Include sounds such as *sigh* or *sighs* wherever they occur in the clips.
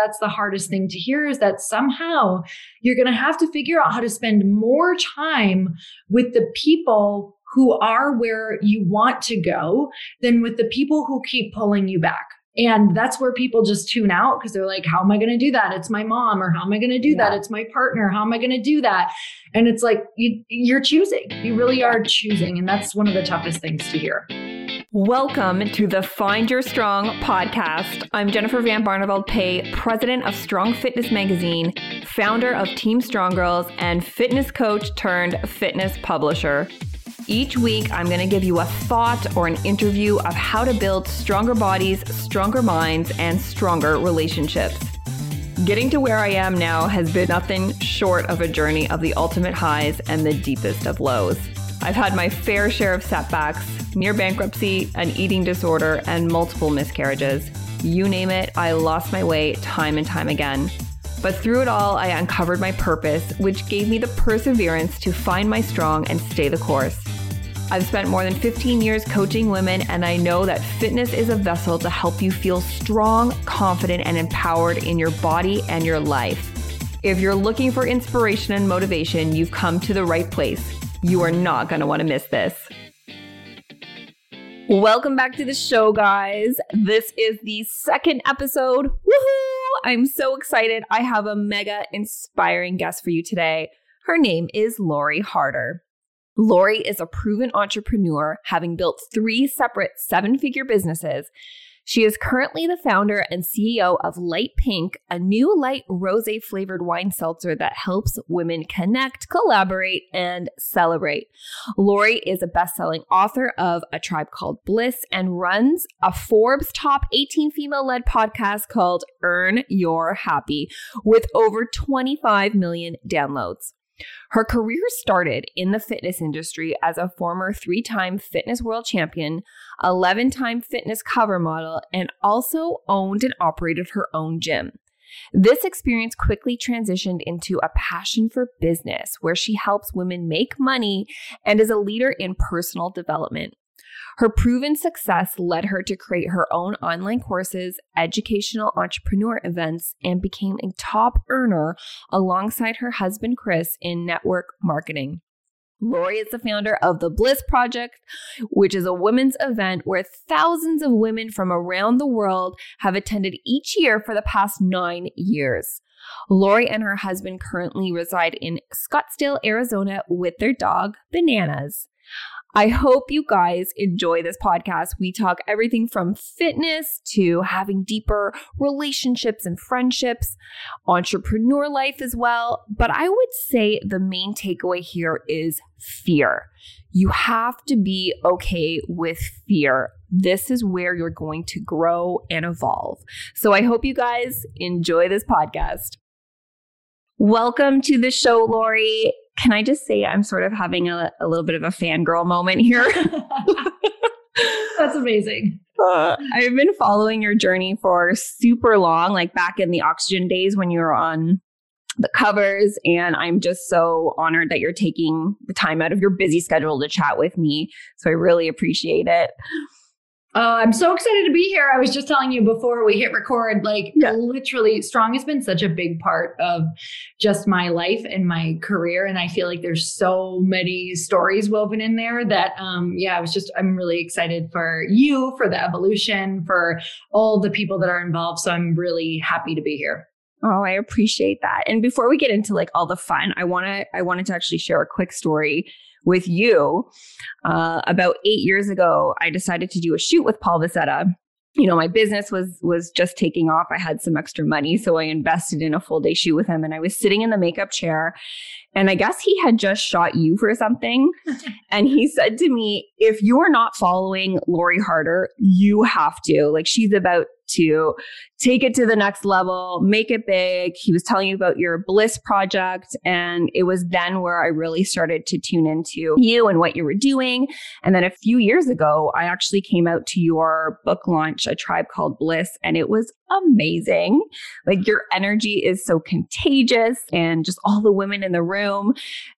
that's the hardest thing to hear is that somehow you're going to have to figure out how to spend more time with the people who are where you want to go than with the people who keep pulling you back. And that's where people just tune out because they're like, how am I going to do that? It's my mom, or how am I going to do yeah. that? It's my partner. How am I going to do that? And it's like, you, you're choosing. You really are choosing. And that's one of the toughest things to hear. Welcome to the Find Your Strong podcast. I'm Jennifer Van Barneveld Pay, president of Strong Fitness Magazine, founder of Team Strong Girls, and fitness coach turned fitness publisher. Each week, I'm going to give you a thought or an interview of how to build stronger bodies, stronger minds, and stronger relationships. Getting to where I am now has been nothing short of a journey of the ultimate highs and the deepest of lows. I've had my fair share of setbacks, near bankruptcy, an eating disorder, and multiple miscarriages. You name it, I lost my way time and time again. But through it all, I uncovered my purpose, which gave me the perseverance to find my strong and stay the course. I've spent more than 15 years coaching women, and I know that fitness is a vessel to help you feel strong, confident, and empowered in your body and your life. If you're looking for inspiration and motivation, you've come to the right place. You are not going to want to miss this. Welcome back to the show, guys. This is the second episode. Woohoo! I'm so excited. I have a mega inspiring guest for you today. Her name is Lori Harder. Lori is a proven entrepreneur, having built three separate seven figure businesses. She is currently the founder and CEO of Lite Pink, a new light rose flavored wine seltzer that helps women connect, collaborate, and celebrate. Lori is a best selling author of A Tribe Called Bliss and runs a Forbes top 18 female led podcast called Earn Your Happy with over 25 million downloads. Her career started in the fitness industry as a former three time fitness world champion, 11 time fitness cover model, and also owned and operated her own gym. This experience quickly transitioned into a passion for business where she helps women make money and is a leader in personal development. Her proven success led her to create her own online courses, educational entrepreneur events, and became a top earner alongside her husband Chris in network marketing. Lori is the founder of the Bliss Project, which is a women's event where thousands of women from around the world have attended each year for the past nine years. Lori and her husband currently reside in Scottsdale, Arizona with their dog, Bananas. I hope you guys enjoy this podcast. We talk everything from fitness to having deeper relationships and friendships, entrepreneur life as well. But I would say the main takeaway here is fear. You have to be okay with fear. This is where you're going to grow and evolve. So I hope you guys enjoy this podcast. Welcome to the show, Lori. Can I just say I'm sort of having a, a little bit of a fangirl moment here? *laughs* *laughs* That's amazing. Uh, I've been following your journey for super long, like back in the oxygen days when you were on the covers. And I'm just so honored that you're taking the time out of your busy schedule to chat with me. So I really appreciate it. Uh, I'm so excited to be here. I was just telling you before we hit record, like yeah. literally, strong has been such a big part of just my life and my career. And I feel like there's so many stories woven in there that, um, yeah, I was just, I'm really excited for you, for the evolution, for all the people that are involved. So I'm really happy to be here. Oh, I appreciate that. And before we get into like all the fun, I want to, I wanted to actually share a quick story with you. Uh, about eight years ago, I decided to do a shoot with Paul Buceta. You know, my business was was just taking off. I had some extra money, so I invested in a full day shoot with him. And I was sitting in the makeup chair, and I guess he had just shot you for something. *laughs* and he said to me, "If you are not following Lori Harder, you have to. Like she's about to take it to the next level, make it big. He was telling you about your Bliss project. And it was then where I really started to tune into you and what you were doing. And then a few years ago, I actually came out to your book launch, A Tribe Called Bliss, and it was amazing. Like your energy is so contagious and just all the women in the room.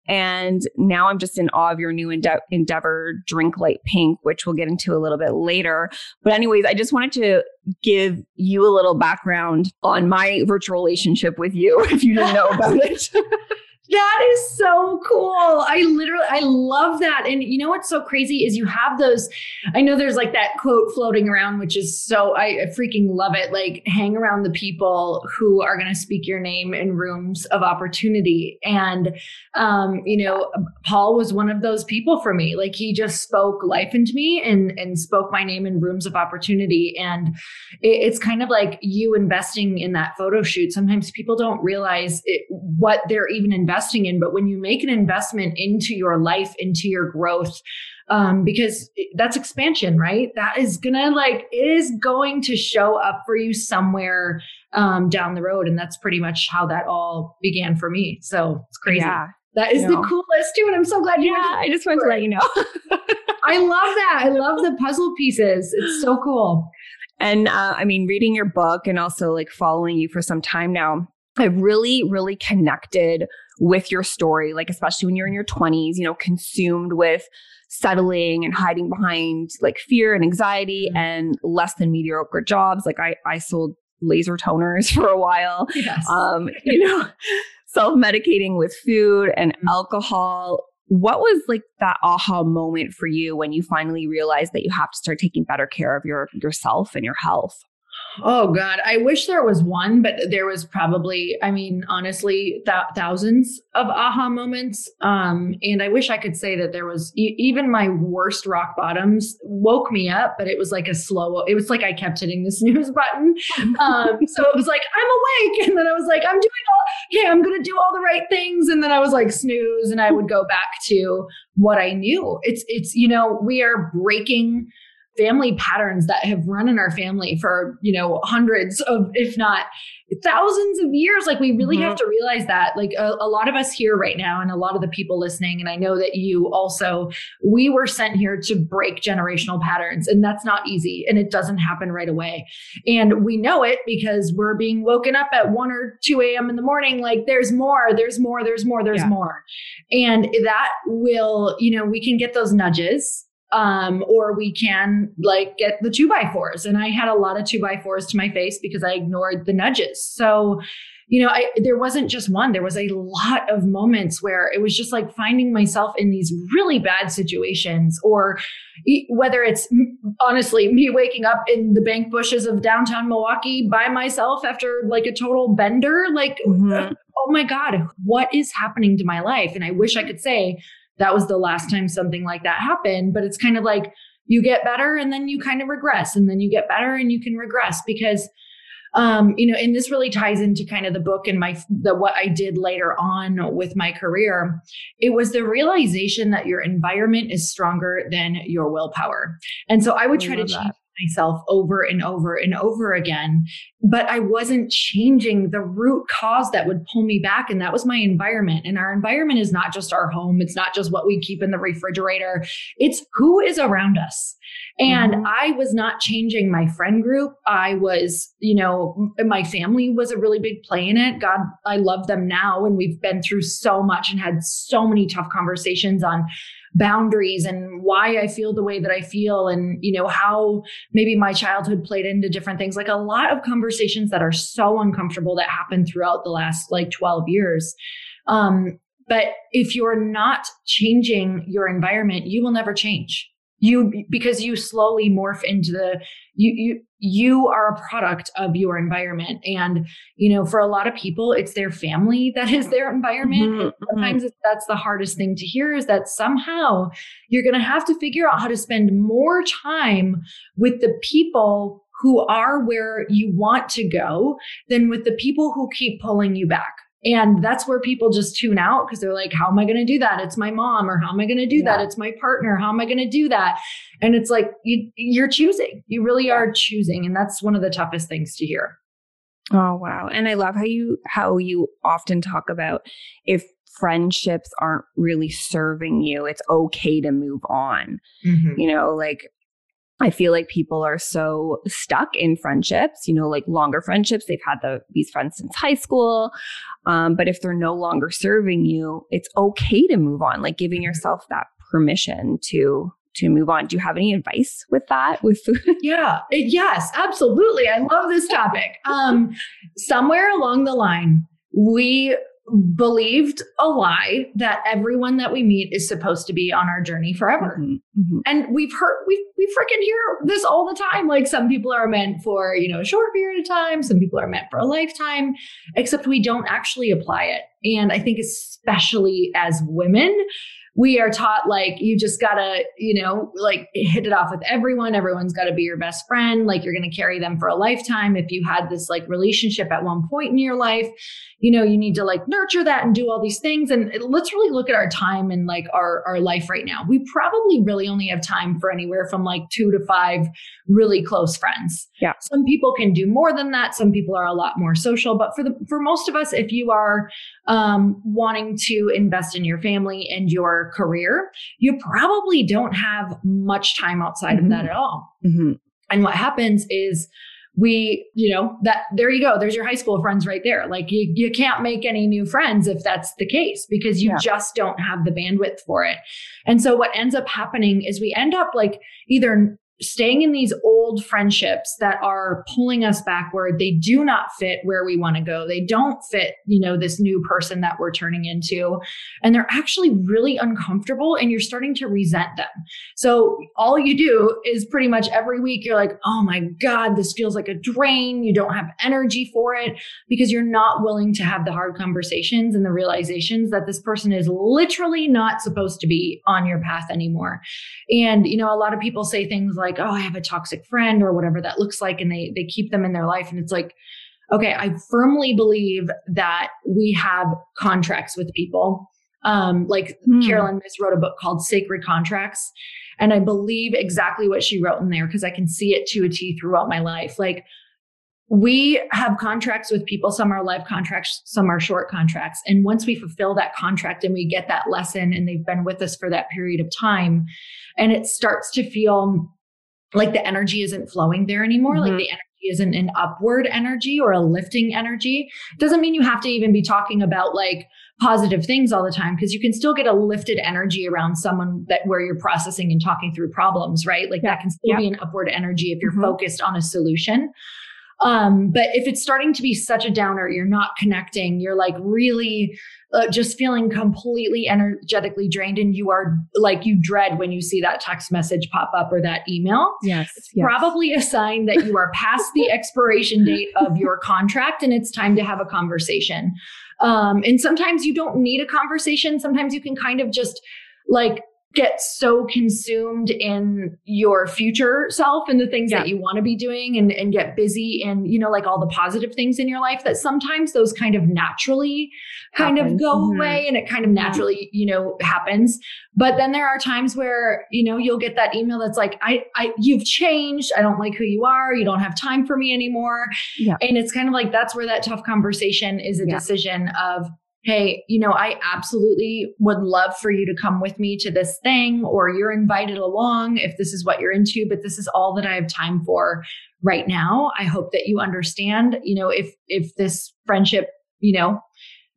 And now I'm just in awe of your new ende- endeavor, Drink Lite Pink, which we'll get into a little bit later. But, anyways, I just wanted to give give you a little background on my virtual relationship with you *laughs* if you didn't know about it. *laughs* That is so cool. I literally, I love that. And you know what's so crazy is you have those. I know there's like that quote floating around, which is so, I freaking love it. Like, hang around the people who are going to speak your name in rooms of opportunity. And, um, you know, Paul was one of those people for me. Like, he just spoke life into me and, and spoke my name in rooms of opportunity. And it, it's kind of like you investing in that photo shoot. Sometimes people don't realize it, what they're even investing investing in. But when you make an investment into your life, into your growth, um, because that's expansion, right? That is gonna like it is going to show up for you somewhere um, down the road, and that's pretty much how that all began for me. So it's crazy. Yeah. That is the coolest too, and I'm so glad you. Yeah, I just wanted to let you know. *laughs* I love that. I love the puzzle pieces. It's so cool. And uh, I mean, reading your book and also like following you for some time now, I've really, really connected with your story, like especially when you're in your 20s, you know, consumed with settling and hiding behind like fear and anxiety mm-hmm. and less than mediocre jobs. Like I, I sold laser toners *laughs* for a while. Yes. Um, you know, *laughs* self-medicating with food and mm-hmm. alcohol. What was like that aha moment for you when you finally realized that you have to start taking better care of your yourself and your health? Oh God, I wish there was one, but there was probably, I mean, honestly, th- thousands of aha moments. Um, and I wish I could say that there was e- even my worst rock bottoms woke me up, but it was like a slow. It was like I kept hitting the *laughs* snooze button. Um, so it was like I'm awake, and then I was like I'm doing all. Yeah, I'm gonna do all the right things, and then I was like snooze, and I would go back to what I knew. It's it's you know we are breaking family patterns that have run in our family for, you know, hundreds of, if not thousands of years. Like we really mm-hmm. have to realize that like a, a, lot of us here right now and a lot of the people listening, and I know that you also, we were sent here to break generational patterns and that's not easy and it doesn't happen right away. And we know it because we're being woken up at one or 2 a.m. in the morning. Like there's more, there's more, there's more, there's yeah. more. And that will, you know, we can get those nudges um, or we can like get the two by fours. And I had a lot of two by fours to my face because I ignored the nudges. So, you know, I, there wasn't just one, there was a lot of moments where it was just like finding myself in these really bad situations, or whether it's honestly me waking up in the bank bushes of downtown Milwaukee by myself after like a total bender, like, mm-hmm. oh my God, what is happening to my life? And I wish I could say, that was the last time something like that happened. But it's kind of like you get better and then you kind of regress and then you get better and you can regress because um, you know, and this really ties into kind of the book and my the what I did later on with my career. It was the realization that your environment is stronger than your willpower. And so I would try I to change that myself over and over and over again. But I wasn't changing the root cause that would pull me back. And that was my environment. And our environment is not just our home, it's not just what we keep in the refrigerator, it's who is around us. And mm-hmm. I was not changing my friend group. I was, you know, my family was a really big play in it. God, I love them now. And we've been through so much and had so many tough conversations on boundaries and why I feel the way that I feel and you know how maybe my childhood played into different things. Like a lot of conversations that are so uncomfortable that happened throughout the last like 12 years. Um but if you're not changing your environment you will never change you because you slowly morph into the you you you are a product of your environment. And you know for a lot of people it's their family that is their environment. Mm-hmm, mm-hmm. sometimes that's the hardest thing to hear is that somehow you're going to have to figure out how to spend more time with the people who are where you want to go than with the people who keep pulling you back and that's where people just tune out because they're like, how am I going to do that? It's my mom, or how am I going to do yeah. that? It's my partner. How am I going to do that? And it's like, you, you're choosing. You really are choosing. And that's one of the toughest things to hear. Oh, wow. And I love how you, how you often talk about if friendships aren't really serving you, it's okay to move on. Mm-hmm. You know, like I feel like people are so stuck in friendships, you know, like longer friendships. They've had the, these friends since high school. Um, but if they're no longer serving you, it's okay to move on, like giving mm-hmm. yourself that permission to to move on. Do you have any advice with that with food? *laughs* Yeah. Yes, absolutely. I love this topic. Um somewhere along the line we believed a lie that everyone that we meet is supposed to be on our journey forever. Mm-hmm, mm-hmm. And we've heard we we freaking hear this all the time. Like some people are meant for, you know, a short period of time, some people are meant for a lifetime, except we don't actually apply it. And I think especially as women, we are taught like you just gotta, you know, like hit it off with everyone. Everyone's gotta be your best friend. Like you're gonna carry them for a lifetime. If you had this like relationship at one point in your life, you know, you need to like nurture that and do all these things. And let's really look at our time and like our, our life right now. We probably really only have time for anywhere from like two to five really close friends. Yeah. Some people can do more than that. Some people are a lot more social. But for the for most of us, if you are um, wanting to invest in your family and your career, you probably don't have much time outside mm-hmm. of that mm-hmm. at all. Mm-hmm. And what happens is we, you know, that there you go. There's your high school friends right there. Like you, you can't make any new friends if that's the case because you yeah. just don't have the bandwidth for it. And so what ends up happening is we end up like either staying in these old friendships that are pulling us backward. They do not fit where we want to go. They don't fit you know this new person that we're turning into. And they're actually really uncomfortable and you're starting to resent them. So all you do is pretty much every week you're like oh my god this feels like a drain. You don't have energy for it. Because you're not willing to have the hard conversations and the realizations that this person is literally not supposed to be on your path anymore. And you know a lot of people say things like like, oh, I have a toxic friend or whatever that looks like, and they they keep them in their life. And it's like, okay, I firmly believe that we have contracts with people. Um, like mm. Caroline Myss wrote a book called Sacred Contracts. And I believe exactly what she wrote in there because I can see it to a T throughout my life. Like we have contracts with people. Some are life contracts, some are short contracts. And once we fulfill that contract and we get that lesson and they've been with us for that period of time, and it starts to feel like the energy isn't flowing there anymore. Mm-hmm. Like the energy isn't an upward energy or a lifting energy. Doesn't mean you have to even be talking about like positive things all the time because you can still get a lifted energy around someone that where you're processing and talking through problems, right? Like yeah. that can still yeah. be an upward energy if you're mm-hmm. focused on a solution. Um, but if it's starting to be such a downer, you're not connecting, you're like really uh, just feeling completely energetically drained, and you are like, you dread when you see that text message pop up or that email. Yes. It's yes. probably a sign that you are past the *laughs* expiration date of your contract and it's time to have a conversation. Um, and sometimes you don't need a conversation. Sometimes you can kind of just like get so consumed in your future self and the things yeah. that you want to be doing and, and get busy and you know like all the positive things in your life that sometimes those kind of naturally kind of go mm-hmm. away and it kind of naturally you know happens but then there are times where you know you'll get that email that's like i i you've changed i don't like who you are you don't have time for me anymore yeah. and it's kind of like that's where that tough conversation is a yeah. decision of hey, you know, I absolutely would love for you to come with me to this thing, or you're invited along if this is what you're into, but this is all that I have time for right now. I hope that you understand, you know, if if this friendship, you know,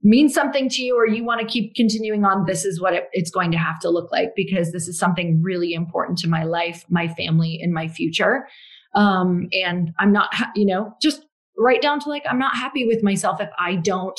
means something to you or you want to keep continuing on, this is what it, it's going to have to look like because this is something really important to my life, my family, and my future. Um, and I'm not, you know, just right down to like, I'm not happy with myself if I don't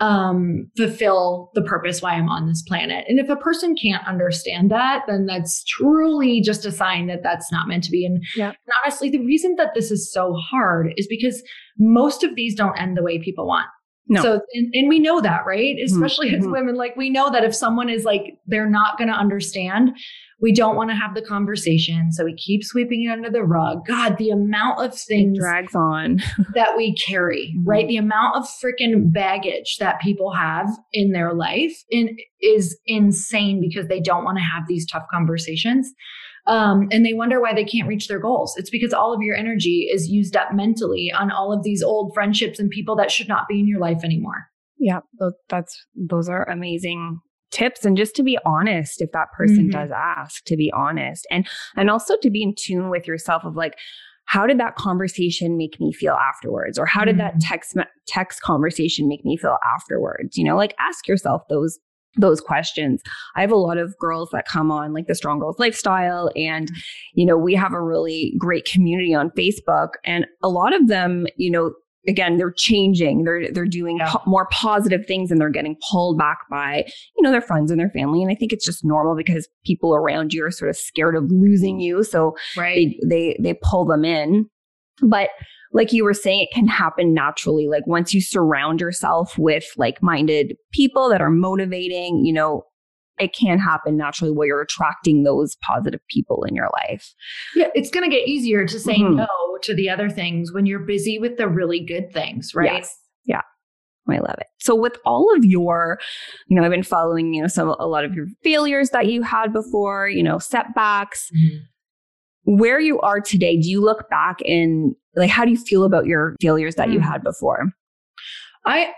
um, fulfill the purpose why I'm on this planet. And if a person can't understand that, then that's truly just a sign that that's not meant to be. And, yeah. and honestly, the reason that this is so hard is because most of these don't end the way people want. No. So, and, and we know that, right? Mm-hmm. Especially mm-hmm. as women, like we know that if someone is like, they're not going to understand, we don't want to have the conversation. So we keep sweeping it under the rug. God, the amount of things it drags on *laughs* that we carry, mm-hmm. right? The amount of freaking baggage that people have in their life in, is insane because they don't want to have these tough conversations. Um, and they wonder why they can't reach their goals. It's because all of your energy is used up mentally on all of these old friendships and people that should not be in your life anymore. Yeah, that's those are amazing tips and just to be honest if that person mm-hmm. does ask to be honest and and also to be in tune with yourself of like how did that conversation make me feel afterwards or how did mm-hmm. that text text conversation make me feel afterwards you know like ask yourself those those questions. I have a lot of girls that come on like the Strong Girls Lifestyle and mm-hmm. you know, we have a really great community on Facebook and a lot of them, you know, again they're changing they're they're doing Yeah. po- more positive things and they're getting pulled back by you know their friends and their family and i think it's just normal because people around you are sort of scared of losing mm-hmm. you so Right. they they they pull them in but like you were saying it can happen naturally like once you surround yourself with like-minded people that are motivating you know it can happen naturally where you're attracting those positive people in your life Yeah, it's going to get easier to say Mhm. no to the other things when you're busy with the really good things, right? Yes. Yeah. I love it. So with all of your, you know, I've been following, you know, some a lot of your failures that you had before, you know, setbacks. Where you are today, do you look back and like how do you feel about your failures that you Mm. had before? I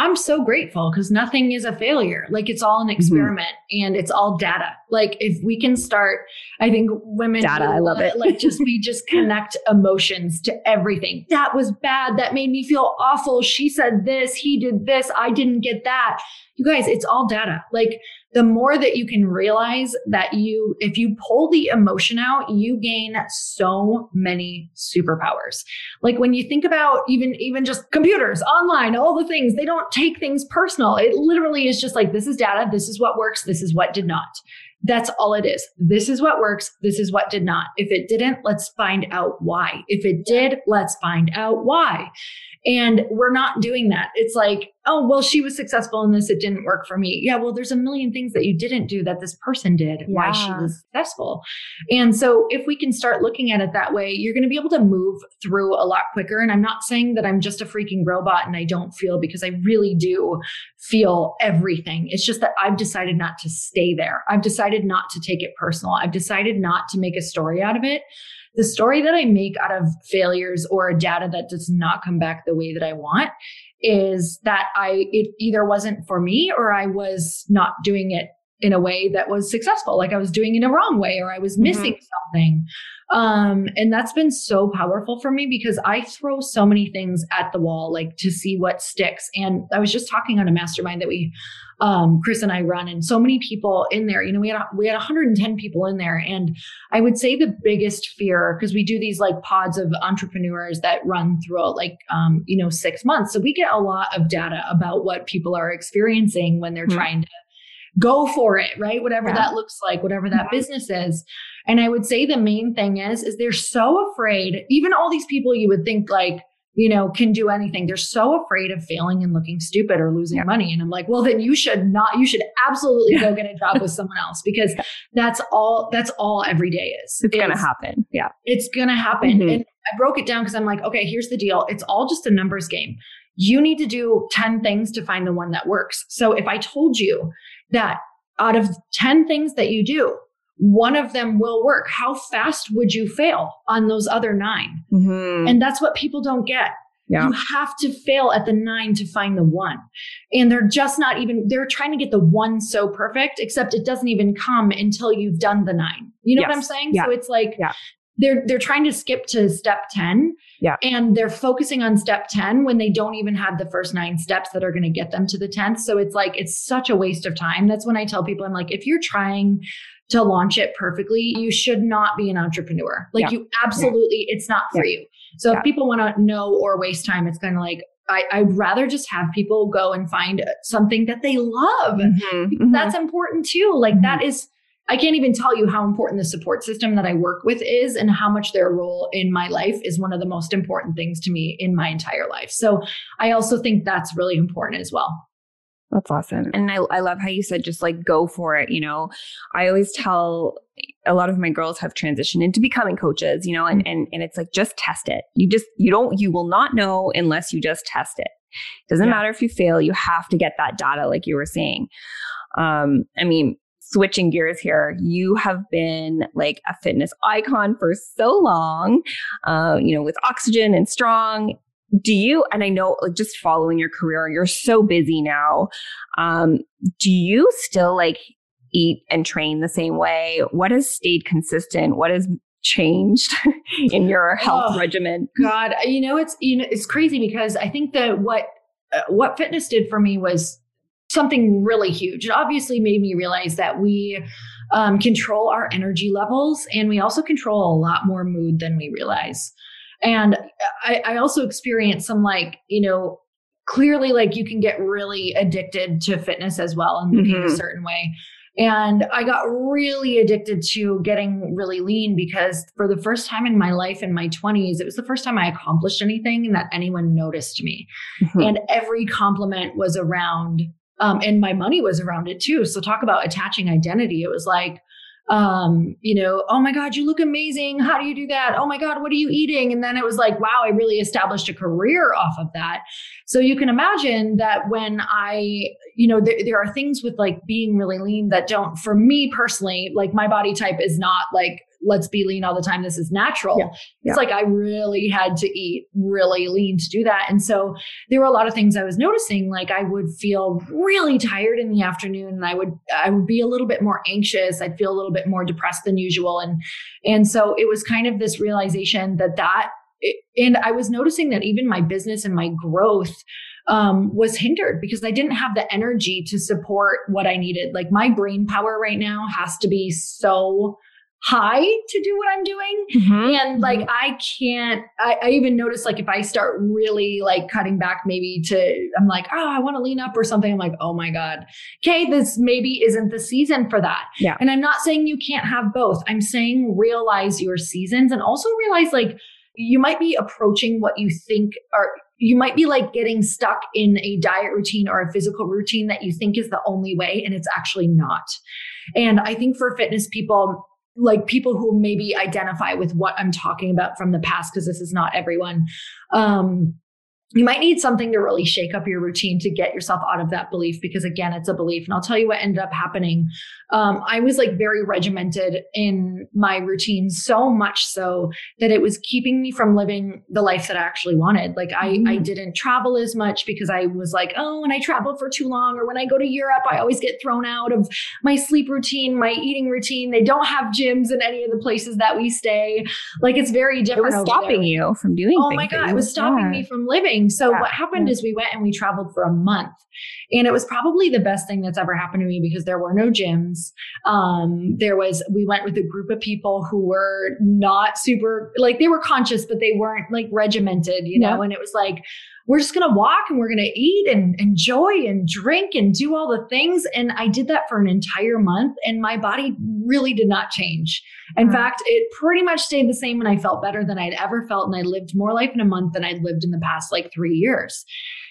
I'm so grateful because nothing is a failure. Like it's Mm-hmm. all an experiment and it's all data. Like if we can start, I think women Data, I love it. like just we just *laughs* connect emotions to everything. That was bad. That made me feel awful. She said this. He did this. I didn't get that. You guys, it's all data. Like the more that you can realize that you, if you pull the emotion out, you gain so many superpowers. Like when you think about even even just computers, online, all the things, they don't take things personal. It literally is just like this is data, this is what works, this is what did not. That's all it is. This is what works, this is what did not. If it didn't, let's find out why. If it did, let's find out why. And we're not doing that. It's like, oh, well, she was successful in this. It didn't work for me. Yeah, well, there's a million things that you didn't do that this person did, why she was successful. And so if we can start looking at it that way, you're going to be able to move through a lot quicker. And I'm not saying that I'm just a freaking robot and I don't feel because I really do feel everything. It's just that I've decided not to stay there. I've decided not to take it personal. I've decided not to make a story out of it. The story that I make out of failures or data that does not come back the way that I want is that I it either wasn't for me or I was not doing it in a way that was successful. Like i was doing it in a wrong way or i was Mhm. missing something. Um and that's been so powerful for me because i throw so many things at the wall like to see what sticks. And i was just talking on a mastermind that we um chris and i run and so many people in there you know we had we had 110 people in there and i would say the biggest fear because we do these like pods of entrepreneurs that run throughout like um you know 6 months so we get a lot of data about what people are experiencing when they're Mhm. trying to go for it, right? Whatever Yeah. that looks like, whatever that Mhm. business is. And I would say the main thing is, is they're so afraid, even all these people you would think like, you know, can do anything. They're so afraid of failing and looking stupid or losing Yeah. money. And I'm like, well, then you should not, you should absolutely go get a job with someone else because that's all, that's all every day is. It's going to happen. Yeah. it's going to happen. Mhm. And I broke it down because I'm like, okay, here's the deal. It's all just a numbers game. You need to do 10 things to find the one that works. So if I told you that out of 10 things that you do, one of them will work, how fast would you fail on those other nine? Mhm. And that's what people don't get. Yeah. You have to fail at the nine to find the one. And they're just not even, they're trying to get the one so perfect, except it doesn't even come until you've done the nine. You know what I'm saying? Yeah. So it's like, Yeah. they're they're trying to skip to step 10 Yeah. and they're focusing on step 10 when they don't even have the first nine steps that are going to get them to the 10th so it's like it's such a waste of time that's when i tell people i'm like if you're trying to launch it perfectly you should not be an entrepreneur like Yeah. you absolutely it's not for you so Yeah. if people want to know or waste time it's kind of like I, I'd rather just have people go and find something that they love Mhm. because Mhm. that's important too. Like Mhm. that is, I can't even tell you how important the support system that I work with is and how much their role in my life is one of the most important things to me in my entire life. So I also think that's really important as well. That's awesome. And I, I love how you said just like go for it. You know, I always tell a lot of my girls have transitioned into becoming coaches, you know, and, and, and it's like just test it. You just, you don't, you will not know unless you just test it. Doesn't Yeah. matter if you fail, you have to get that data, like you were saying. Um, I mean, switching gears here, you have been like a fitness icon for so long, uh, you know, with Oxygen and Strong do you and i know like just following your career you're so busy now um do you still like eat and train the same way what has stayed consistent what has changed *laughs* in your health Oh. regimen God, you know, it's, you know, it's crazy because I think that what, uh, what fitness did for me was something really huge. It obviously made me realize that we um, control our energy levels and we also control a lot more mood than we realize. And I, I also experienced some like, you know, clearly like you can get really addicted to fitness as well and looking mm-hmm. a certain way. And I got really addicted to getting really lean because for the first time in my life in my 20s, it was the first time I accomplished anything and that anyone noticed me. Mm-hmm. And every compliment was around, um, and my money was around it too. So talk about attaching identity. It was like, um, you know, oh my God, you look amazing. How do you do that? Oh my God, what are you eating? And then it was like, wow, I really established a career off of that. So you can imagine that when I, you know, there, there are things with like being really lean that don't, for me personally, like my body type is not like let's be lean all the time. This is natural. Yeah. Yeah. It's like I really had to eat really lean to do that. And so there were a lot of things I was noticing. Like I would feel really tired in the afternoon and I would, I would be a little bit more anxious. I'd feel a little bit more depressed than usual. And, and so it was kind of this realization that that, and I was noticing that even my business and my growth um, was hindered because I didn't have the energy to support what I needed. Like my brain power right now has to be so high to do what I'm doing. Mm-hmm. And like, mm-hmm. I can't, I, I, even notice like if I start really like cutting back maybe to, I'm like, oh, I want to lean up or something. I'm like, oh my God. Okay. This maybe isn't the season for that. Yeah. And I'm not saying you can't have both. I'm saying realize your seasons and also realize like you might be approaching what you think are you might be like getting stuck in a diet routine or a physical routine that you think is the only way and it's actually not. And I think for fitness people, like people who maybe identify with what I'm talking about from the past, because this is not everyone. Um, you might need something to really shake up your routine to get yourself out of that belief because again it's a belief and i'll tell you what ended up happening um, i was like very regimented in my routine so much so that it was keeping me from living the life that i actually wanted like i mm-hmm. i didn't travel as much because i was like oh when i travel for too long or when i go to europe i always get thrown out of my sleep routine my eating routine they don't have gyms in any of the places that we stay like it's very different it was stopping there. you from doing oh my god it was stopping yeah. me from living thing. So yeah. what happened yeah. is we went and we traveled for a month. And it was probably the best thing that's ever happened to me because there were no gyms. Um, there was, we went with a group of people who were not super, like they were conscious, but they weren't like regimented, you know? Yeah. And it was like, we're just going to walk and we're going to eat and enjoy and drink and do all the things. And I did that for an entire month and my body really did not change. In mm-hmm. fact, it pretty much stayed the same and I felt better than I'd ever felt. And I lived more life in a month than I'd lived in the past like three years.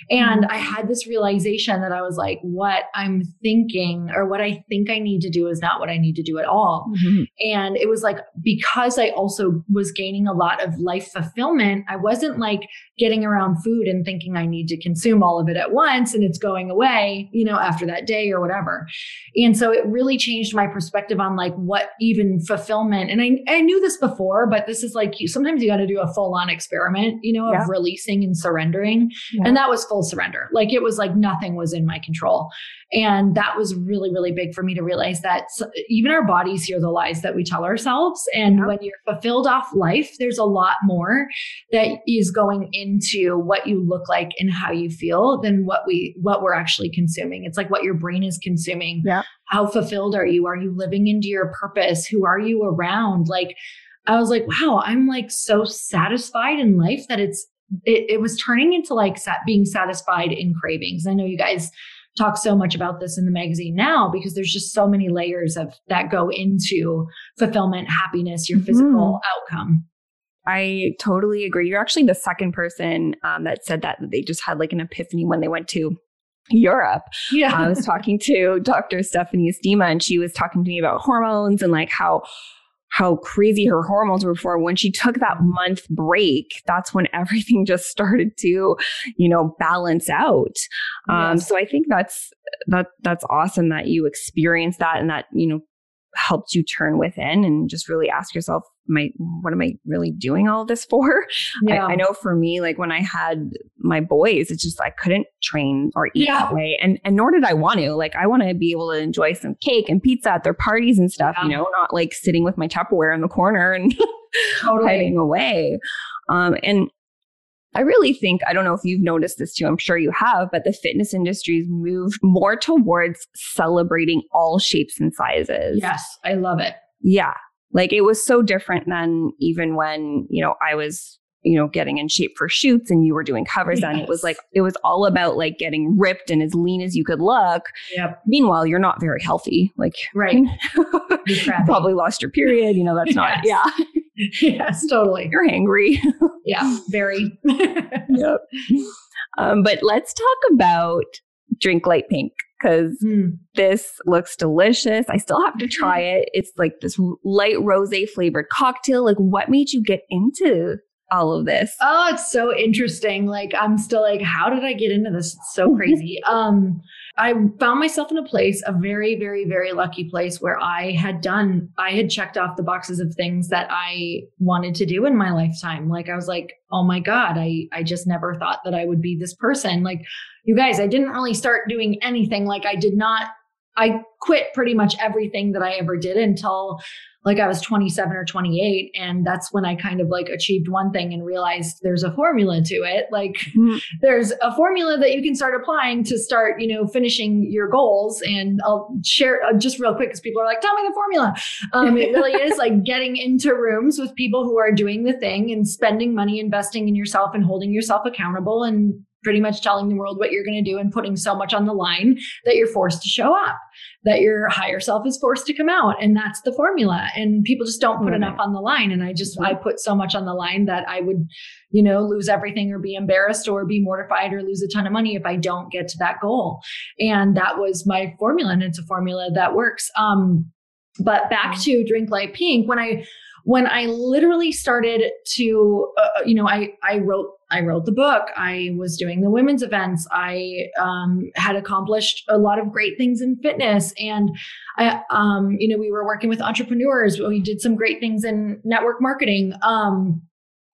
And mm-hmm. I had this realization that I was like, what I'm thinking or what I think I need to do is not what I need to do at all. Mm-hmm. And it was like, because I also was gaining a lot of life fulfillment, I wasn't like getting around food and thinking I need to consume all of it at once and it's going away, you know, after that day or whatever. And so it really changed my perspective on like what even fulfillment. And I, I knew this before, but this is like you, sometimes you got to do a full on experiment, you know, of yeah. releasing and surrendering. Yeah. And that was full surrender. Like it was like nothing was in my control. And that was really, really big for me to realize that even our bodies hear the lies that we tell ourselves. And yeah. when you're fulfilled off life, there's a lot more that is going into what you look like and how you feel than what we, what we're actually consuming. It's like what your brain is consuming. Yeah. How fulfilled are you? Are you living into your purpose? Who are you around? Like, I was like, wow, I'm like so satisfied in life that it's it, it was turning into like sat, being satisfied in cravings. I know you guys talk so much about this in the magazine now because there's just so many layers of that go into fulfillment, happiness, your physical mm-hmm. outcome. I totally agree. You're actually the second person um, that said that, that they just had like an epiphany when they went to Europe. Yeah. I was talking to Dr. Stephanie Estima and she was talking to me about hormones and like how how crazy her hormones were before. When she took that month break, that's when *laughs* everything just started to, you know, balance out. Um, yes. So I think that's that that's awesome that you experienced that and that you know helped you turn within and just really ask yourself, my what am I really doing all this for? Yeah. I, I, know for me, like when I had my boys, it's just I couldn't train or eat yeah. that way. And and nor did I want to. Like I want to be able to enjoy some cake and pizza at their parties and stuff, yeah. you know, not like sitting with my Tupperware in the corner and *laughs* totally. hiding away. Um and I really think, I don't know if you've noticed this too, I'm sure you have, but the fitness industry's moved more towards celebrating all shapes and sizes. Yes, I love it. Yeah. Like it was so different than even when, you know, I was you know, getting in shape for shoots and you were doing covers yes. and it was like it was all about like getting ripped and as lean as you could look. Yep. Meanwhile, you're not very healthy. Like right. you *laughs* probably lost your period. You know, that's not yes. yeah. *laughs* yes, totally. You're hangry. *laughs* yeah, very. yep. Um, but let's talk about Drink Lite Pink because mm. this looks delicious. I still have to try it. It's like this light rose flavored cocktail. Like, what made you get into all of this? Oh, it's so interesting. Like I'm still like, how did I get into this? It's so *laughs* crazy. um, I found myself in a place, a very, very, very lucky place where I had done, I had checked off the boxes of things that I wanted to do in my lifetime. Like I was like, oh my God, I, I just never thought that I would be this person. Like you guys, I didn't really start doing anything. Like I did not I quit pretty much everything that I ever did until like I was 27 or 28. And that's when I kind of like achieved one thing and realized there's a formula to it. Like mm-hmm. *laughs* there's a formula that you can start applying to start, you know, finishing your goals. And I'll share uh, just real quick because people are like, tell me the formula. Um, it really is *laughs* like getting into rooms with people who are doing the thing and spending money, investing in yourself and holding yourself accountable and pretty much telling the world what you're going to do and putting so much on the line that you're forced to show up, that your higher self is forced to come out. And that's the formula. And people just don't put enough on the line. And I just, I put so much on the line that I would, you know, lose everything or be embarrassed or be mortified or lose a ton of money if I don't get to that goal. And that was my formula. And it's a formula that works. Um, but back to Drink Lite Pink, when I, when I literally started to, uh, uh, you know, I, I wrote, I wrote the book. I was doing the women's events. I um, had accomplished a lot of great things in fitness, and I, um, you know, we were working with entrepreneurs. We did some great things in network marketing. Um,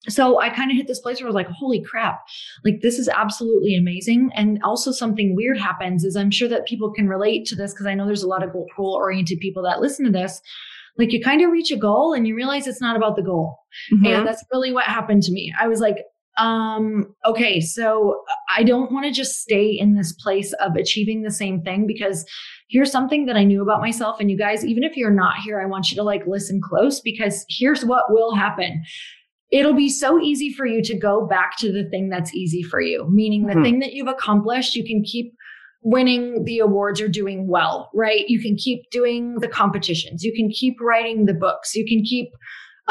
so I kind of hit this place where I was like, holy crap, like this is absolutely amazing. And also something weird happens is I'm sure that people can relate to this because I know there's a lot of goal oriented people that listen to this like you kind of reach a goal and you realize it's not about the goal. Mm-hmm. And that's really what happened to me. I was like, um, okay, so I don't want to just stay in this place of achieving the same thing because here's something that I knew about myself. And you guys, even if you're not here, I want you to like listen close because here's what will happen it'll be so easy for you to go back to the thing that's easy for you, meaning the mm-hmm. thing that you've accomplished, you can keep winning the awards or doing well, right? You can keep doing the competitions. You can keep writing the books. You can keep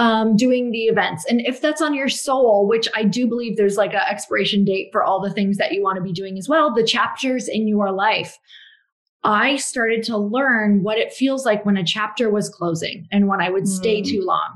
um, doing the events. And if that's on your soul, which I do believe there's like an expiration date for all the things that you want to be doing as well, the chapters in your life. I started to learn what it feels like when a chapter was closing and when I would stay mm. too long.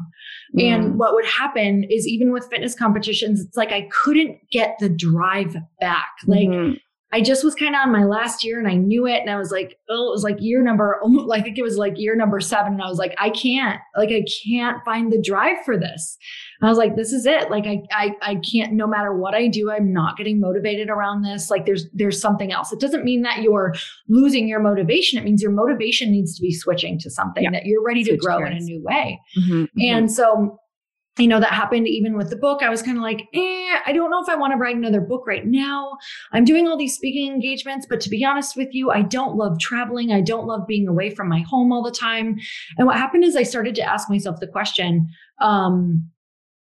Mm. And what would happen is even with fitness competitions, it's like I couldn't get the drive back. Like mm. I just was kind of on my last year and I knew it. And I was like, oh, it was like year number, *laughs* I think it was like year number seven. And I was like, I can't, like, I can't find the drive for this. And I was like, this is it. Like, I, I, I can't, no matter what I do, I'm not getting motivated around this. Like there's, there's something else. It doesn't mean that you're losing your motivation. It means your motivation needs to be switching to something yeah. that you're ready Switch to grow in a new way. Mm-hmm, mm-hmm. and so you know, that happened even with the book. I was kind of like, eh, I don't know if I want to write another book right now. I'm doing all these speaking engagements, but to be honest with you, I don't love traveling. I don't love being away from my home all the time. And what happened is I started to ask myself the question, um,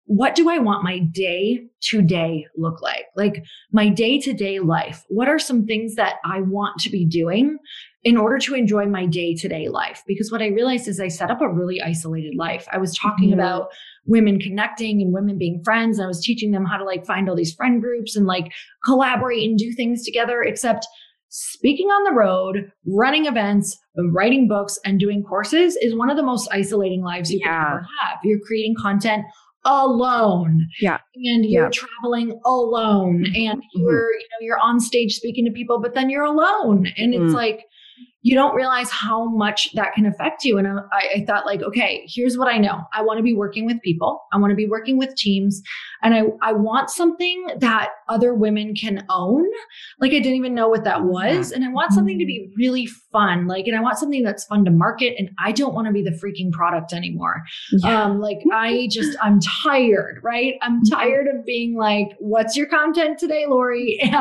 what do I want my day to day look like? Like my day to day life. What are some things that I want to be doing in order to enjoy my day to day life? Because what I realized is I set up a really isolated life. I was talking mm-hmm. about women connecting and women being friends. And I was teaching them how to like find all these friend groups and like collaborate and do things together, except speaking on the road, running events, writing books, and doing courses is one of the most isolating lives you yeah. can ever have. You're creating content alone. Yeah. And you're yeah. traveling alone and mm-hmm. you're, you know, you're on stage speaking to people, but then you're alone. And mm-hmm. it's like, you don't realize how much that can affect you. And I, I thought, like, okay, here's what I know. I want to be working with people. I want to be working with teams. And I, I want something that other women can own. Like, I didn't even know what that was. And I want something to be really fun. Like, and I want something that's fun to market. And I don't want to be the freaking product anymore. Yeah. Um, like, I just, I'm tired, right? I'm mm-hmm. tired of being like, what's your content today, Lori? *laughs* And,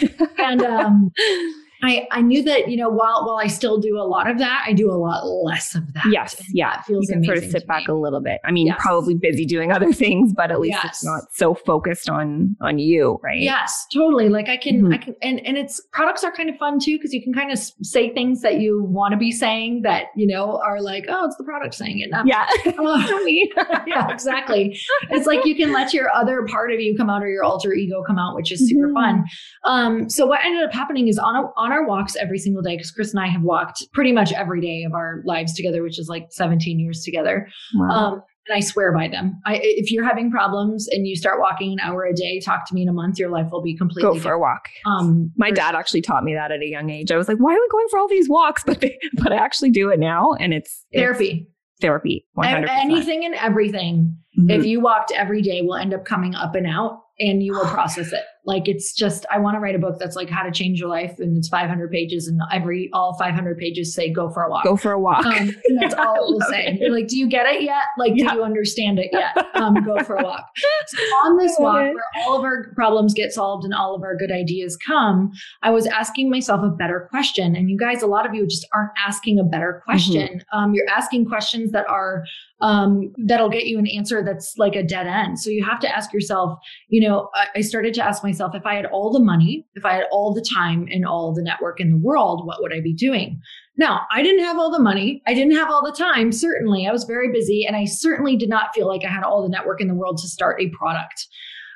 yeah. and, um, *laughs* I, I knew that, you know, while while I still do a lot of that, I do a lot less of that. Yes. Yeah. That feels you can sort of sit back me. a little bit. I mean, yes. probably busy doing other *laughs* things, but at least yes. it's not so focused on on you, right? Yes, totally. Like I can mm-hmm. I can and and it's products are kind of fun too, because you can kind of say things that you want to be saying that, you know, are like, oh, it's the product saying it. Not yeah. *laughs* *laughs* Uh, yeah, exactly. It's like you can let your other part of you come out or your alter ego come out, which is super mm-hmm. fun. Um, so what ended up happening is on a on our walks every single day because Chris and I have walked pretty much every day of our lives together, which is like 17 years together. Wow. Um, and I swear by them. I, if you're having problems and you start walking an hour a day, talk to me in a month. Your life will be completely go for different. a walk. Um, my dad actually taught me that at a young age. I was like, why are we going for all these walks? *laughs* But they, but I actually do it now, and it's, it's therapy. Therapy. 100%. Anything and everything. Mm-hmm. If you walked every day, will end up coming up and out, and you will *sighs* process it. Like it's just, I want to write a book that's like how to change your life, and it's 500 pages, and every all 500 pages say go for a walk. Go for a walk. Um, that's all *laughs* it will say. You're like, do you get it yet? Like, yeah. do you understand it yet? *laughs* Um, go for a walk. So on this walk, where all of our problems get solved and all of our good ideas come, I was asking myself a better question. And you guys, a lot of you just aren't asking a better mm-hmm. question. Mm-hmm. Um, you're asking questions that are um, that'll get you an answer that's like a dead end. So you have to ask yourself, you know, I, I started to ask myself if I had all the money, if I had all the time and all the network in the world, what would I be doing? Now, I didn't have all the money. I didn't have all the time. Certainly, I was very busy and I certainly did not feel like I had all the network in the world to start a product.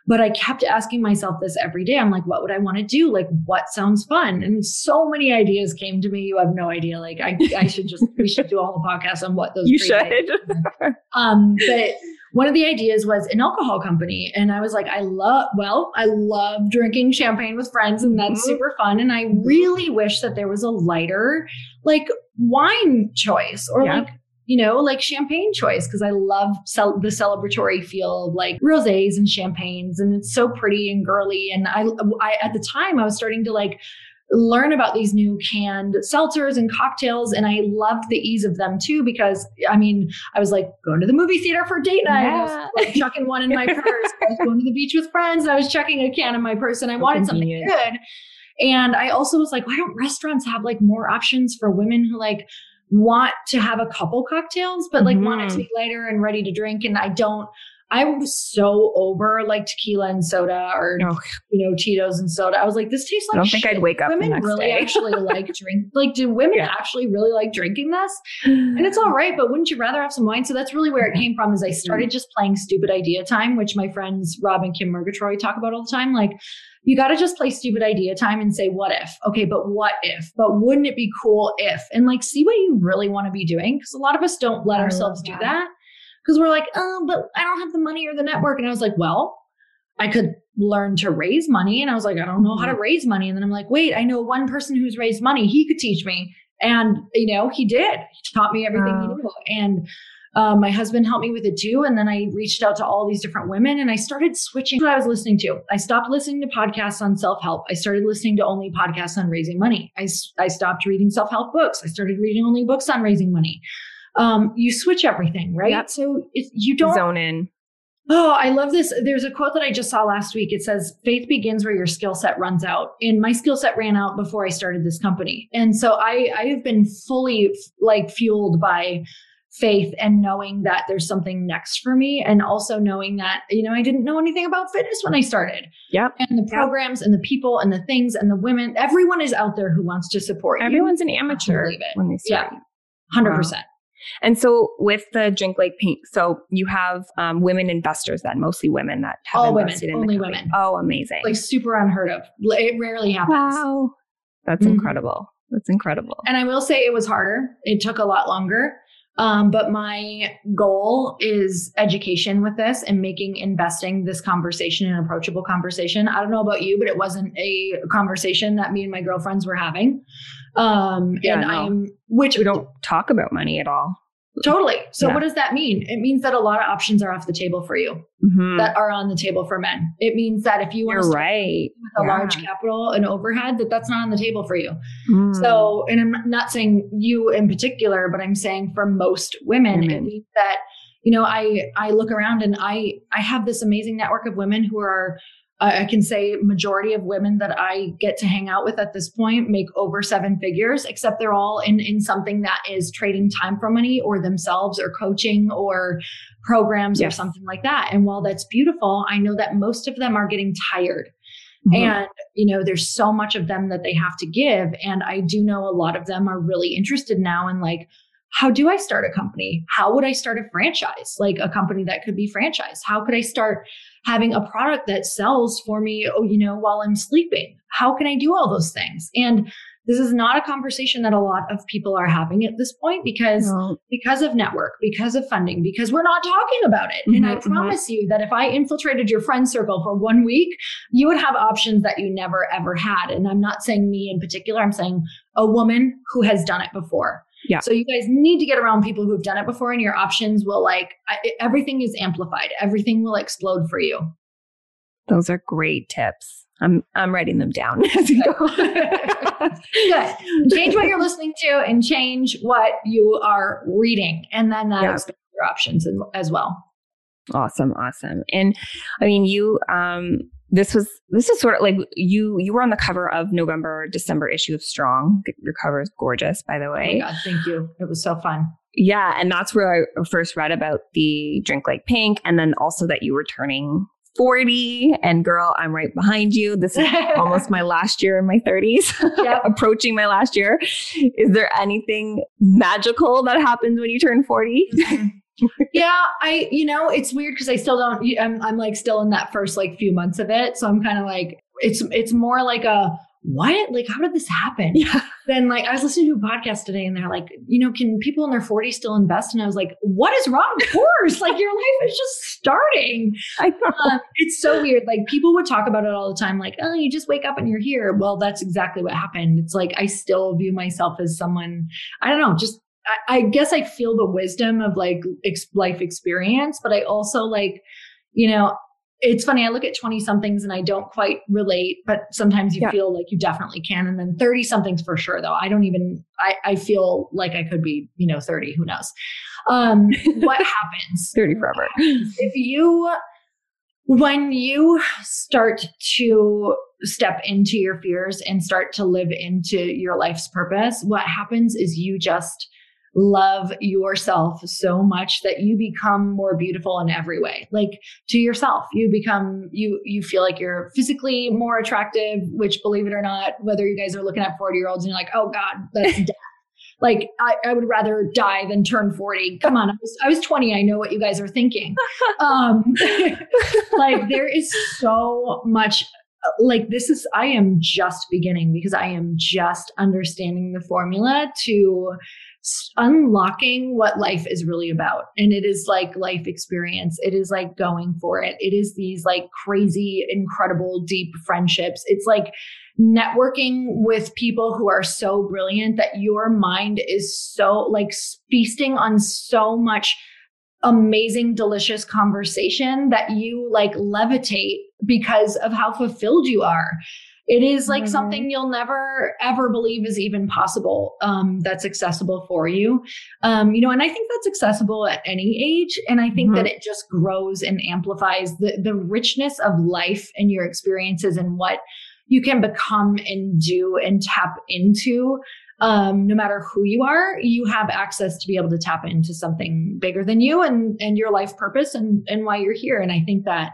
But I kept asking myself this every day. I'm like, what would I want to do? Like, what sounds fun? And so many ideas came to me. You have no idea. Like, I, I should just, we should do a whole podcast on what those you should. um, but one of the ideas was an alcohol company. And I was like, I love, well, I love drinking champagne with friends and that's mm-hmm. super fun. And I really wish that there was a lighter, like wine choice or yeah. like you know, like champagne choice because I love cel- the celebratory feel of like rosés and champagnes, and it's so pretty and girly. And I, I at the time I was starting to like learn about these new canned seltzers and cocktails and i loved the ease of them too because i mean i was like going to the movie theater for date night yeah. i was like chucking one in my purse i was going to the beach with friends i was chucking a can in my purse and i so wanted convenient. something good and i also was like why don't restaurants have like more options for women who like want to have a couple cocktails, but like mm-hmm. want it to mm-hmm. be lighter and ready to drink. And I don't, I'm so over like tequila and soda or oh. you know Tito's and soda. I was like, this tastes like. I don't shit. think I'd wake up. Women really day. *laughs* actually like drink. Like, do women yeah. actually really like drinking this? And it's all *sighs* right, but wouldn't you rather have some wine? So that's really where it came from. Is I started just playing stupid idea time, which my friends Rob and Kim Murgatroyd talk about all the time. Like, you got to just play stupid idea time and say, what if? Okay, but what if? But wouldn't it be cool if? And like, see what you really want to be doing. Because a lot of us don't let ourselves do that. Because we're like, oh, but I don't have the money or the network. And I was like, well, I could learn to raise money. And I was like, I don't know how to mm-hmm. raise money. And then I'm like, wait, I know one person who's raised money. He could teach me. And, you know, he did. He taught me everything he knew. And um, my husband helped me with it too. And then I reached out to all these different women and I started switching what I was listening to. I stopped listening to podcasts on self help. I started listening to only podcasts on raising money. I, I stopped reading self help books. I started reading only books on raising money. Um, you switch everything, right? Yep. So you don't zone in. Oh, I love this. There's a quote that I just saw last week. It says, faith begins where your skill set runs out. And my skill set ran out before I started this company. And so I, I have been fully like fueled by faith and knowing that there's something next for me and also knowing that you know I didn't know anything about fitness when I started. Yep. And the programs yep. and the people and the things and the women everyone is out there who wants to support Everyone's you. an amateur when they start. Yeah. 100%. Wow. And so with the Drink Lite Pink, so you have um, women investors then, mostly women that have All women, only women. Oh, amazing! Like super unheard of. It rarely happens. Wow, that's mm-hmm. incredible. That's incredible. And I will say it was harder. It took a lot longer. Um, but my goal is education with this and making investing this conversation an approachable conversation. I don't know about you, but it wasn't a conversation that me and my girlfriends were having. Um, Yeah, and no. I'm, which We don't talk about money at all. Totally. So Yeah. what does that mean? It means that a lot of options are off the table for you Mhm. that are on the table for men. It means that if you want You're to right. with a Yeah. large capital and overhead, that that's not on the table for you. Mm. So, and I'm not saying you in particular, but I'm saying for most women, it means that you know I I look around and I I have this amazing network of women who are I can say majority of women that I get to hang out with at this point make over seven figures, except they're all in in something that is trading time for money or themselves or coaching or programs or something like that. And while that's beautiful, I know that most of them are getting tired. Mhm. and you know there's so much of them that they have to give. And i do know a lot of them are really interested now in like how do i start a company? How would i start a franchise? Like a company that could be franchised. How could i start having a product that sells for me oh you know while i'm sleeping how can i do all those things and this is not a conversation that a lot of people are having at this point because No. because of network, because of funding, because we're not talking about it. and I Mhm, mhm. promise you that if I infiltrated your friend circle for one week, you would have options that you never ever had. And I'm not saying me in particular, I'm saying a woman who has done it before. Yeah. So you guys need to get around people who've done it before, and your options will like everything is amplified. Everything will explode for you. Those are great tips. I'm I'm writing them down *laughs* as you go. *laughs* Good. Change what you're listening to and change what you are reading, and then that Yeah. expands your options as- as well. Awesome, awesome. And I mean, you um this was this is sort of like you you were on the cover of November December issue of Strong. Your cover is gorgeous, by the Oh way. God, thank you. It was so fun. Yeah, and that's where I first read about the Drink Lite Pink, and then also that you were turning forty. And girl, I'm right behind you. This is *laughs* almost my last year in my 30s, *laughs* Yep. approaching my last year. Is there anything magical that happens when you turn 40? *laughs* yeah, I, you know, it's weird because I still don't, I'm, I'm like still in that first like few months of it. So I'm kind of like, it's, it's more like a, what? Like, how did this happen? Yeah. Then like, I was listening to a podcast today and they're like, you know, can people in their 40s still invest? And I was like, what is wrong? Of course. like your life is just starting. *laughs* I know. Um, it's so weird. Like people would talk about it all the time, like, oh, you just wake up and you're here. Well, that's exactly what happened. It's like I still view myself as someone, I don't know, just I, I guess I feel the wisdom of like ex- life experience, but I also like, you know, it's funny. I look at 20 somethings and I don't quite relate, but sometimes you Yeah. feel like you definitely can. And then 30 somethings for sure, though. I don't even, I, I feel like I could be, you know, 30, who knows? Um, what *laughs* happens? 30 forever. if you when you start to step into your fears and start to live into your life's purpose what happens is you just love yourself so much that you become more beautiful in every way. Like to yourself you become you you feel like you're physically more attractive which believe it or not whether you guys are looking at 40 year olds and you're like oh god that's *laughs* death. Like I, I would rather die than turn 40 come on I was, I was 20 i know what you guys are thinking. *laughs* Um *laughs* like there is so much like this is i am just beginning because i am just understanding the formula to unlocking what life is really about. And it is like life experience. It is like going for it. It is these like crazy incredible deep friendships. It's like networking with people who are so brilliant that your mind is so like feasting on so much amazing delicious conversation that you like levitate because of how fulfilled you are it is like Mhm. something you'll never ever believe is even possible um, that's accessible for you um, you know and i think that's accessible at any age and i think that it just grows and amplifies the the richness of life and your experiences and what you can become and do and tap into um, no matter who you are, you have access to be able to tap into something bigger than you and and your life purpose and and why you're here. And I think that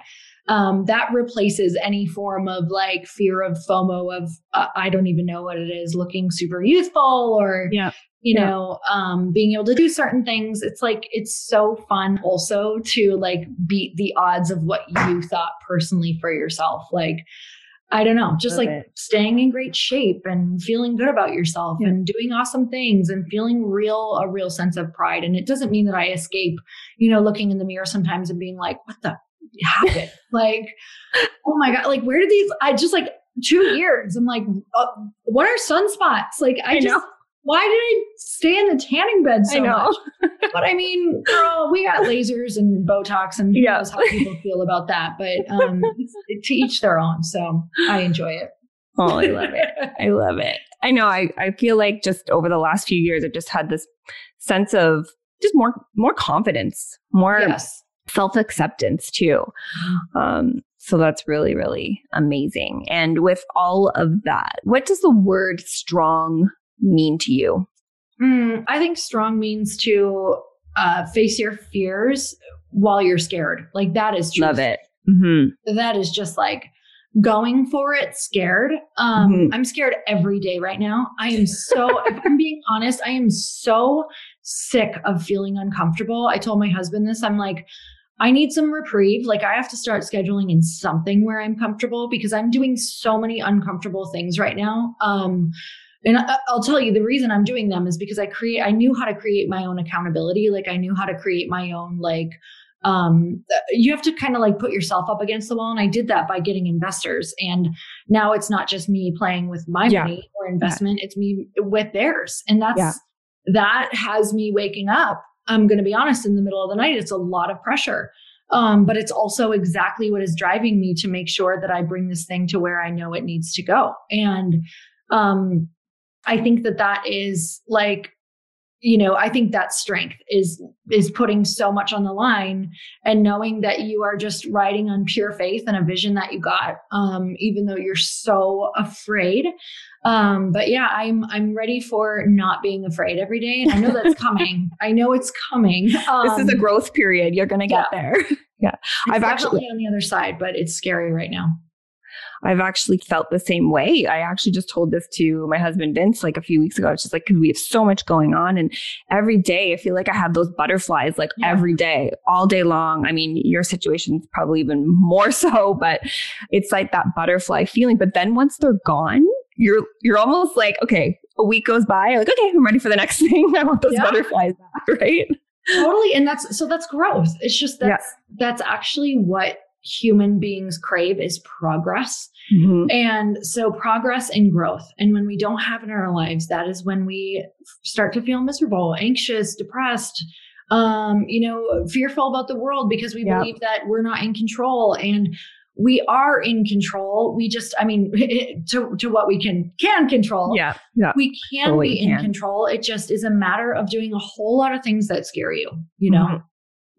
um, that replaces any form of like fear of FOMO of uh, I don't even know what it is, looking super youthful or Yeah. you Yeah. know um, being able to do certain things. It's like it's so fun also to like beat the odds of what you thought personally for yourself, like. I don't know, just Love like it. staying in great shape and feeling good about yourself Yeah. and doing awesome things and feeling real, a real sense of pride. And it doesn't mean that I escape, you know, looking in the mirror sometimes and being like, what the happened? like, oh my God, like, where did these, I just like two years, I'm like, uh, what are sunspots? Like, I, I just, know. why did I stay in the tanning bed so I know. much? But I mean, girl, we got lasers and Botox and who Yeah. knows how people feel about that. But um, to each their own. So I enjoy it. Oh, I love it. I love it. I know. I, I feel like just over the last few years, I've just had this sense of just more more confidence, more yes. Self acceptance too. Um, so that's really really amazing. And with all of that, what does the word strong mean to you? Mm, I think strong means to uh, face your fears while you're scared. Like that is Love it. Mm-hmm. that is just like going for it scared. Um, Mhm. I'm scared every day right now. I am so, if I'm being *laughs* honest, I am so sick of feeling uncomfortable. I told my husband this. I'm like, I need some reprieve. Like, I have to start scheduling in something where I'm comfortable because I'm doing so many uncomfortable things right now. Um, and I'll tell you the reason I'm doing them is because I create, I knew how to create my own accountability. Like, I knew how to create my own, like, um you have to kind of like put yourself up against the wall and i did that by getting investors and now it's not just me playing with my Yeah. money or investment it's me with theirs and that's Yeah. that has me waking up i'm going to be honest in the middle of the night it's a lot of pressure. Um, but it's also exactly what is driving me to make sure that i bring this thing to where i know it needs to go. And um, i think that that is like you know i think that strength is is putting so much on the line and knowing that you are just riding on pure faith and a vision that you got um even though you're so afraid. Um but yeah i'm i'm ready for not being afraid every day. And i know that's *laughs* coming. I know it's coming. Um, this is a growth period. You're going to get there. *laughs* it's I've actually- on the other side but it's scary right now I've actually felt the same way. I actually just told this to my husband Vince like a few weeks ago. It's just like because we have so much going on, and every day I feel like I have those butterflies like Yeah. every day, all day long. I mean, your situation's probably even *laughs* more so, but it's like that butterfly feeling. But then once they're gone, you're you're almost like okay. A week goes by, like okay, I'm ready for the next *laughs* thing. I want those Yeah. butterflies back, *laughs* right? totally and that's so that's growth it's just Yeah. that's that's actually what human beings crave is progress Mhm. And so progress and growth. And when we don't have it in our lives, that is when we start to feel miserable, anxious, depressed, um, you know, fearful about the world because we Yeah. believe that we're not in control. And we are in control. We just, I mean, *laughs* to, to what we can can control. Yeah, yeah. We can Totally be in can. control. It just is a matter of doing a whole lot of things that scare you, you know?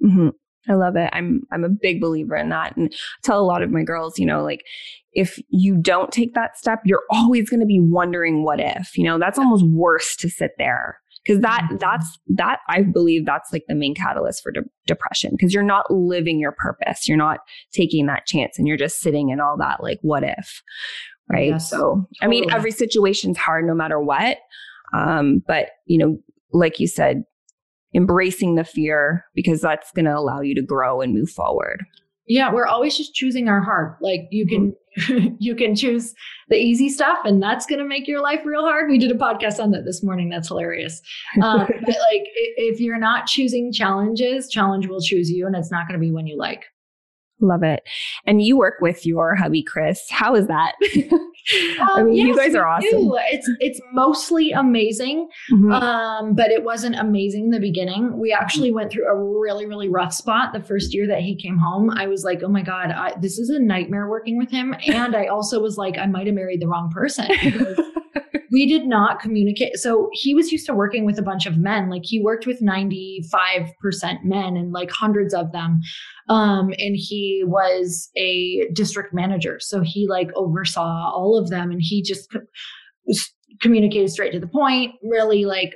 Mhm. Mhm. I love it. I'm I'm a big believer in that, and I tell a lot of my girls, you know, like if you don't take that step, you're always going to be wondering what if. You know, that's almost worse to sit there because that Mhm. that's that I believe that's like the main catalyst for de- depression because you're not living your purpose. You're not taking that chance, and you're just sitting in all that like what if, right? Yes, so I mean, every situation's hard no matter what, um, but you know, like you said, embracing the fear because that's going to allow you to grow and move forward. Yeah, we're always just choosing our heart. Like you can *laughs* you can choose the easy stuff and that's going to make your life real hard. We did a podcast on that this morning. That's hilarious. Um, *laughs* but like if you're not choosing challenges, challenge will choose you and it's not going to be when you like. Love it. And you work with your hubby, Chris. How is that? *laughs* I Um, mean, you guys are awesome. do. It's it's mostly amazing. Mhm. Um, but it wasn't amazing in the beginning. We actually went through a really, really rough spot the first year that he came home. I was like, oh my God, I, this is a nightmare working with him. *laughs* And I also was like, I might have married the wrong person. *laughs* we did not communicate. So he was used to working with a bunch of men. Like he worked with 95% men and like hundreds of them. Um, and he was a district manager. So he like oversaw all of them and he just communicated straight to the point, really like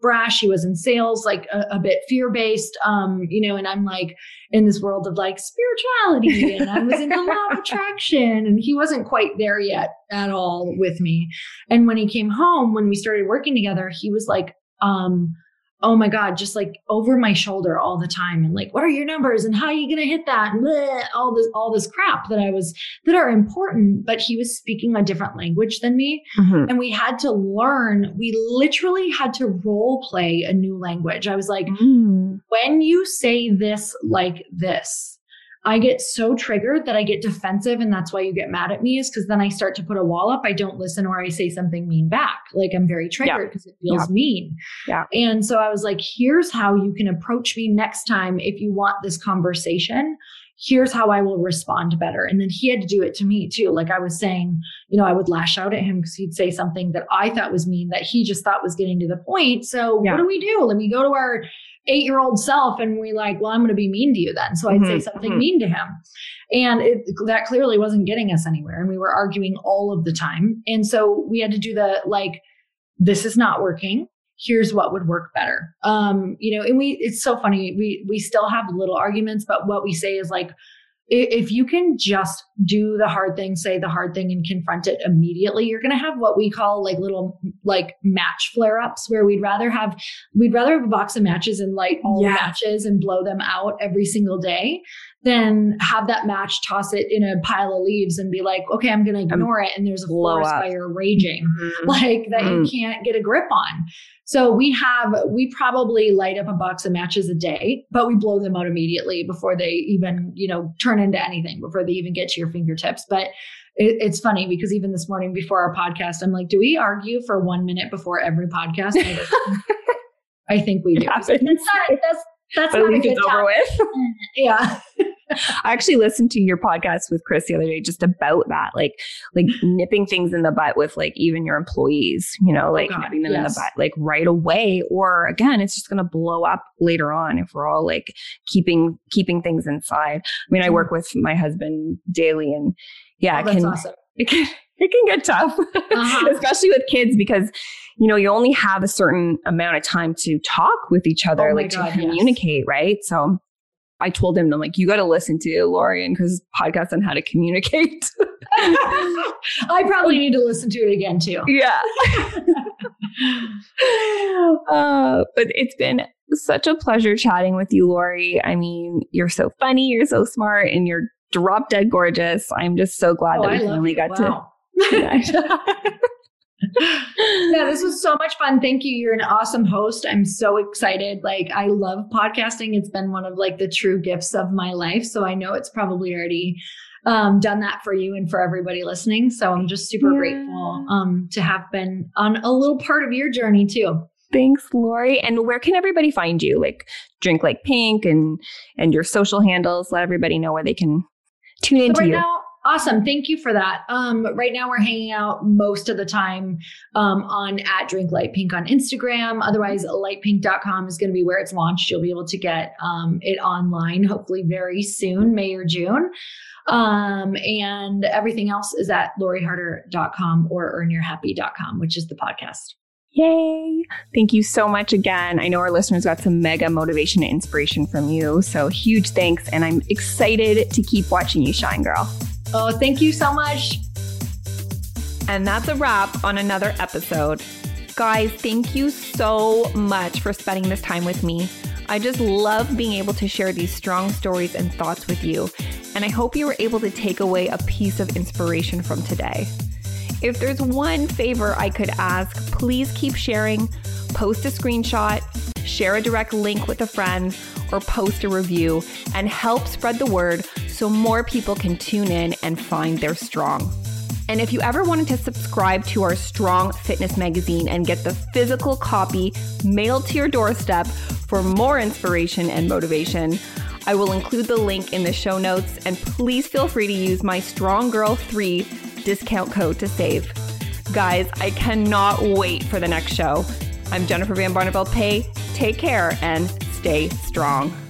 brash. He was in sales, like a, a bit fear based. Um, you know, and I'm like in this world of like spirituality and I was in the law of *laughs* attraction and he wasn't quite there yet at all with me. And when he came home, when we started working together, he was like, um, oh my God, just like over my shoulder all the time. And like, what are your numbers and how are you going to hit that? And bleh, all this, all this crap that I was, that are important, but he was speaking a different language than me. Mm-hmm. And we had to learn, we literally had to role play a new language. I was like, mm. when you say this like this, I get so triggered that I get defensive. And that's why you get mad at me is because then I start to put a wall up. I don't listen or I say something mean back. Like I'm very triggered because yeah. it feels yeah. mean. Yeah. And so I was like, here's how you can approach me next time if you want this conversation. Here's how I will respond better. And then he had to do it to me too. Like I was saying, you know, I would lash out at him because he'd say something that I thought was mean that he just thought was getting to the point. So yeah. what do we do? Let me go to our eight year old self and we like, well, I'm going to be mean to you then. So I'd mm-hmm, say something mm-hmm. mean to him. And it, that clearly wasn't getting us anywhere. And we were arguing all of the time. And so we had to do the like, this is not working. Here's what would work better. Um, you know, and we, it's so funny. We, we still have little arguments, but what we say is like, if you can just do the hard thing, say the hard thing and confront it immediately, you're going to have what we call like little like match flare ups where we'd rather have, we'd rather have a box of matches and light all yeah. matches and blow them out every single day than have that match, toss it in a pile of leaves and be like, okay, I'm going to ignore it. And there's a forest up. fire raging mm-hmm. *laughs* like that mm. you can't get a grip on. So we have, we probably light up a box of matches a day, but we blow them out immediately before they even, you know, turn into anything, before they even get to your fingertips. But it, it's funny because even this morning before our podcast, I'm like, do we argue for one minute before every podcast? *laughs* I think we do. That's, that's, that's but not a good over with. *laughs* yeah. I actually listened to your podcast with Chris the other day just about that, like like *laughs* nipping things in the butt with like even your employees, you know, like oh nipping them yes. in the butt like right away. Or again, it's just gonna blow up later on if we're all like keeping keeping things inside. I mean, I work with my husband daily and yeah, oh, it can awesome. it can *laughs* it can get tough, uh-huh. *laughs* especially with kids because you know you only have a certain amount of time to talk with each other, oh like God, to communicate, yes. right? So I told him, I'm like, you got to listen to Lori and Chris's podcast on how to communicate. *laughs* I probably need to listen to it again too. Yeah. *laughs* uh, but it's been such a pleasure chatting with you, Lori. I mean, you're so funny, you're so smart, and you're drop dead gorgeous. I'm just so glad oh, that we finally got wow. *laughs* to. Yeah, this was so much fun. Thank you. You're an awesome host. I'm so excited. Like I love podcasting. It's been one of like the true gifts of my life. So I know it's probably already um, done that for you and for everybody listening. So I'm just super yeah. grateful um, to have been on a little part of your journey too. Thanks, Lori. And where can everybody find you? Like Drink Lite Pink and and your social handles. Let everybody know where they can tune into so right you. Now, Awesome. Thank you for that. Um, right now we're hanging out most of the time um, on at Drink Lite Pink on Instagram. Otherwise, litepink.com is going to be where it's launched. You'll be able to get um, it online, hopefully very soon, May or June. Um, and everything else is at loriharder.com or earnyourhappy.com, which is the podcast. Yay. Thank you so much again. I know our listeners got some mega motivation and inspiration from you. So huge thanks. And I'm excited to keep watching you shine, girl. Oh, thank you so much. And that's a wrap on another episode. Guys, thank you so much for spending this time with me. I just love being able to share these strong stories and thoughts with you. And I hope you were able to take away a piece of inspiration from today. If there's one favor I could ask, please keep sharing, post a screenshot, share a direct link with a friend, or post a review and help spread the word so more people can tune in and find their strong. And if you ever wanted to subscribe to our Strong Fitness magazine and get the physical copy mailed to your doorstep for more inspiration and motivation, I will include the link in the show notes. And please feel free to use my Strong Girl 3 discount code to save. Guys, I cannot wait for the next show. I'm Jennifer Van Barneveld Pay. Take care and stay strong.